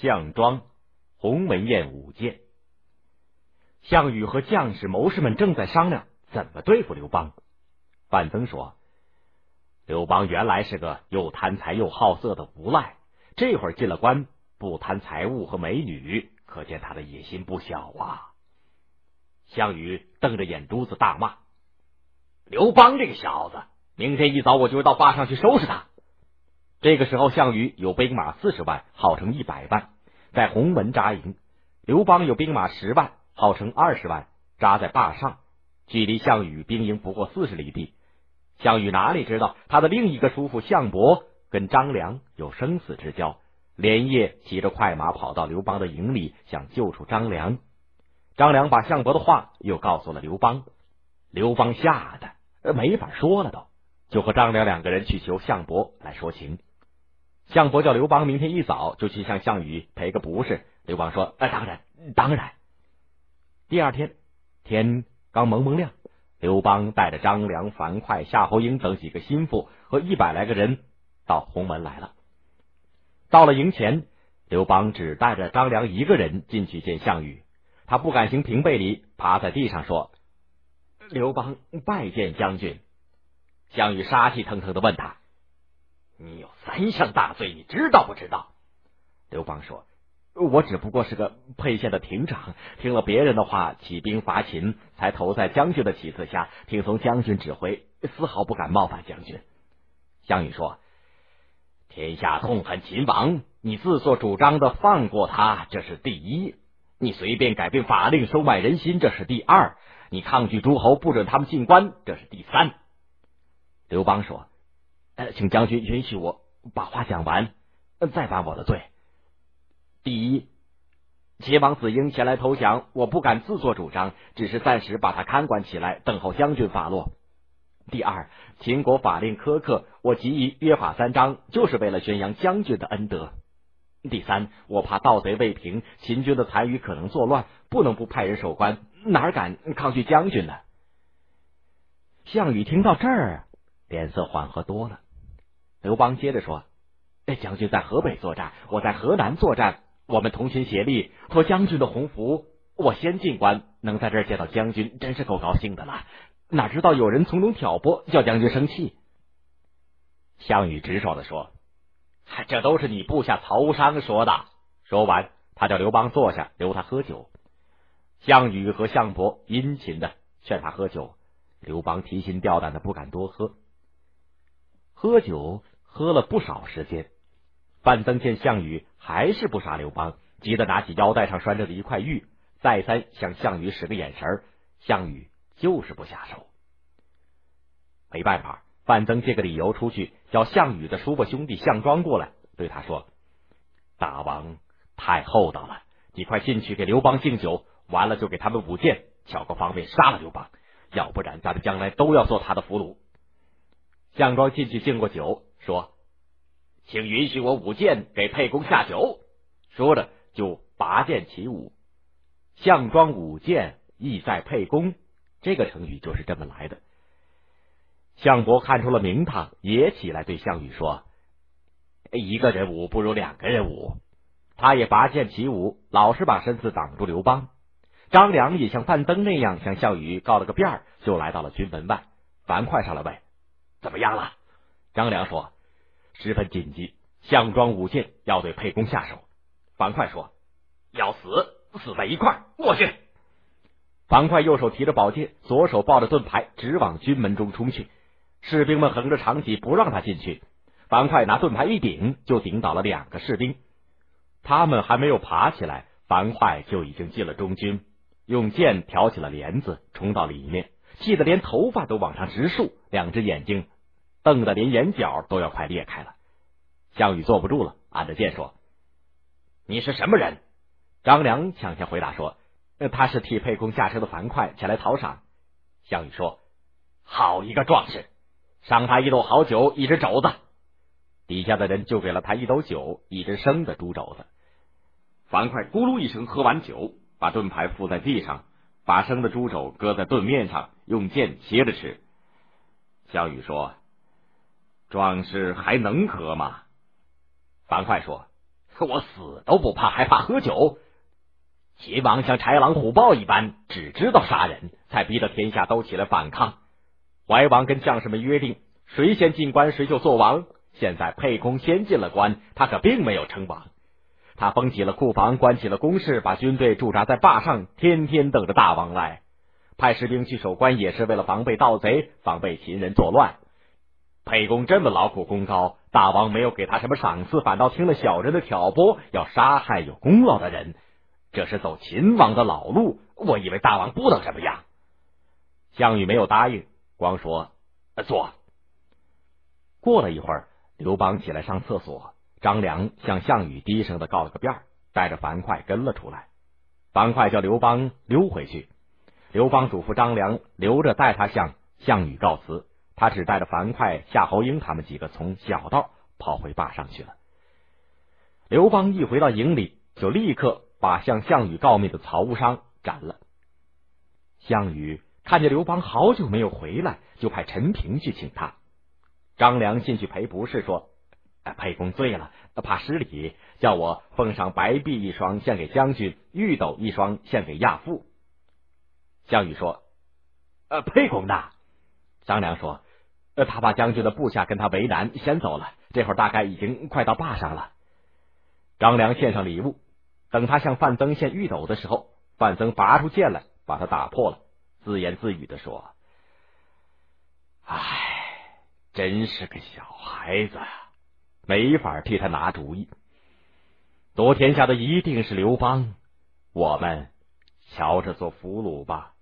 项庄鸿门宴舞剑。项羽和将士谋士们正在商量怎么对付刘邦。范增说：“刘邦原来是个又贪财又好色的无赖，这会儿进了关，不贪财物和美女，可见他的野心不小啊。”项羽瞪着眼珠子大骂：“刘邦这个小子，明天一早我就到坝上去收拾他。”这个时候，项羽有兵马四十万，号称一百万，在鸿门扎营；刘邦有兵马十万，号称二十万，扎在坝上，距离项羽兵营不过四十里地。项羽哪里知道，他的另一个叔父项伯跟张良有生死之交，连夜骑着快马跑到刘邦的营里，想救出张良。张良把项伯的话又告诉了刘邦，刘邦吓得没法说了，都就和张良两个人去求项伯来说情。项伯叫刘邦明天一早就去向项羽赔个不是。刘邦说：“那当然，当然。”第二天天刚蒙蒙亮，刘邦带着张良、樊哙、夏侯婴等几个心腹和一百来个人到鸿门来了。到了营前，刘邦只带着张良一个人进去见项羽，他不敢行平背礼，趴在地上说：“刘邦拜见将军。”项羽杀气腾腾的问他。你有三项大罪，你知道不知道？刘邦说：“我只不过是个沛县的亭长，听了别人的话，起兵伐秦，才投在将军的旗帜下，听从将军指挥，丝毫不敢冒犯将军。”项羽说：“天下痛恨秦王，你自作主张的放过他，这是第一；你随便改变法令，收买人心，这是第二；你抗拒诸侯，不准他们进关，这是第三。”刘邦说。请将军允许我把话讲完，再犯我的罪。第一，秦王子婴前来投降，我不敢自作主张，只是暂时把他看管起来，等候将军发落。第二，秦国法令苛刻，我急于约法三章，就是为了宣扬将军的恩德。第三，我怕盗贼未平，秦军的残余可能作乱，不能不派人守关，哪敢抗拒将军呢？项羽听到这儿，脸色缓和多了。刘邦接着说：“哎，将军在河北作战，我在河南作战，我们同心协力，托将军的鸿福，我先进关，能在这儿见到将军，真是够高兴的了。哪知道有人从中挑拨，叫将军生气。”项羽直爽的说：“这都是你部下曹商说的。”说完，他叫刘邦坐下，留他喝酒。项羽和项伯殷勤的劝他喝酒，刘邦提心吊胆的不敢多喝。喝酒。喝了不少时间，范增见项羽还是不杀刘邦，急得拿起腰带上拴着的一块玉，再三向项羽使个眼神项羽就是不下手。没办法，范增借个理由出去，叫项羽的叔伯兄弟项庄过来，对他说：“大王太厚道了，你快进去给刘邦敬酒，完了就给他们舞剑，巧个方便杀了刘邦，要不然咱们将来都要做他的俘虏。”项庄进去敬过酒。说：“请允许我舞剑给沛公下酒。”说着就拔剑起舞。项庄舞剑，意在沛公。这个成语就是这么来的。项伯看出了名堂，也起来对项羽说：“一个人舞不如两个人舞。”他也拔剑起舞，老是把身子挡住刘邦。张良也像范增那样向项羽告了个遍，就来到了军门外。樊哙上来问：“怎么样了？”张良说。十分紧急，项庄舞剑要对沛公下手。樊哙说：“要死，死在一块过去。”樊哙右手提着宝剑，左手抱着盾牌，直往军门中冲去。士兵们横着长戟，不让他进去。樊哙拿盾牌一顶，就顶倒了两个士兵。他们还没有爬起来，樊哙就已经进了中军，用剑挑起了帘子，冲到里面，气得连头发都往上直竖，两只眼睛。瞪得连眼角都要快裂开了，项羽坐不住了，按着剑说：“你是什么人？”张良抢先回答说：“他是替沛公下车的樊哙，前来讨赏。”项羽说：“好一个壮士，赏他一斗好酒，一只肘子。”底下的人就给了他一斗酒，一只生的猪肘子。樊哙咕噜一声喝完酒，把盾牌覆在地上，把生的猪肘搁在盾面上，用剑切着吃。项羽说。壮士还能喝吗？樊哙说：“我死都不怕，还怕喝酒。秦王像豺狼虎豹一般，只知道杀人，才逼得天下都起来反抗。怀王跟将士们约定，谁先进关，谁就做王。现在沛公先进了关，他可并没有称王。他封起了库房，关起了宫室，把军队驻扎在坝上，天天等着大王来。派士兵去守关，也是为了防备盗贼，防备秦人作乱。沛公这么劳苦功高，大王没有给他什么赏赐，反倒听了小人的挑拨，要杀害有功劳的人。这是走秦王的老路，我以为大王不能这么样。项羽没有答应，光说坐。过了一会儿，刘邦起来上厕所，张良向项羽低声的告了个便，带着樊哙跟了出来。樊哙叫刘邦溜回去，刘邦嘱咐张良留着带他向项羽告辞，他只带着樊哙、夏侯婴他们几个从小道跑回坝上去了。刘邦一回到营里，就立刻。把向项羽告密的曹无伤斩了。项羽看见刘邦好久没有回来，就派陈平去请他。张良进去赔不是，说：“沛公醉了，怕失礼，叫我奉上白璧一双献给将军，玉斗一双献给亚父。”项羽说：“呃，沛公呢？”张良说：“呃，他把将军的部下跟他为难，先走了。这会儿大概已经快到坝上了。”张良献上礼物。等他向范增献玉斗的时候，范增拔出剑来，把他打破了，自言自语的说：“唉，真是个小孩子，没法替他拿主意。夺天下的一定是刘邦，我们瞧着做俘虏吧。”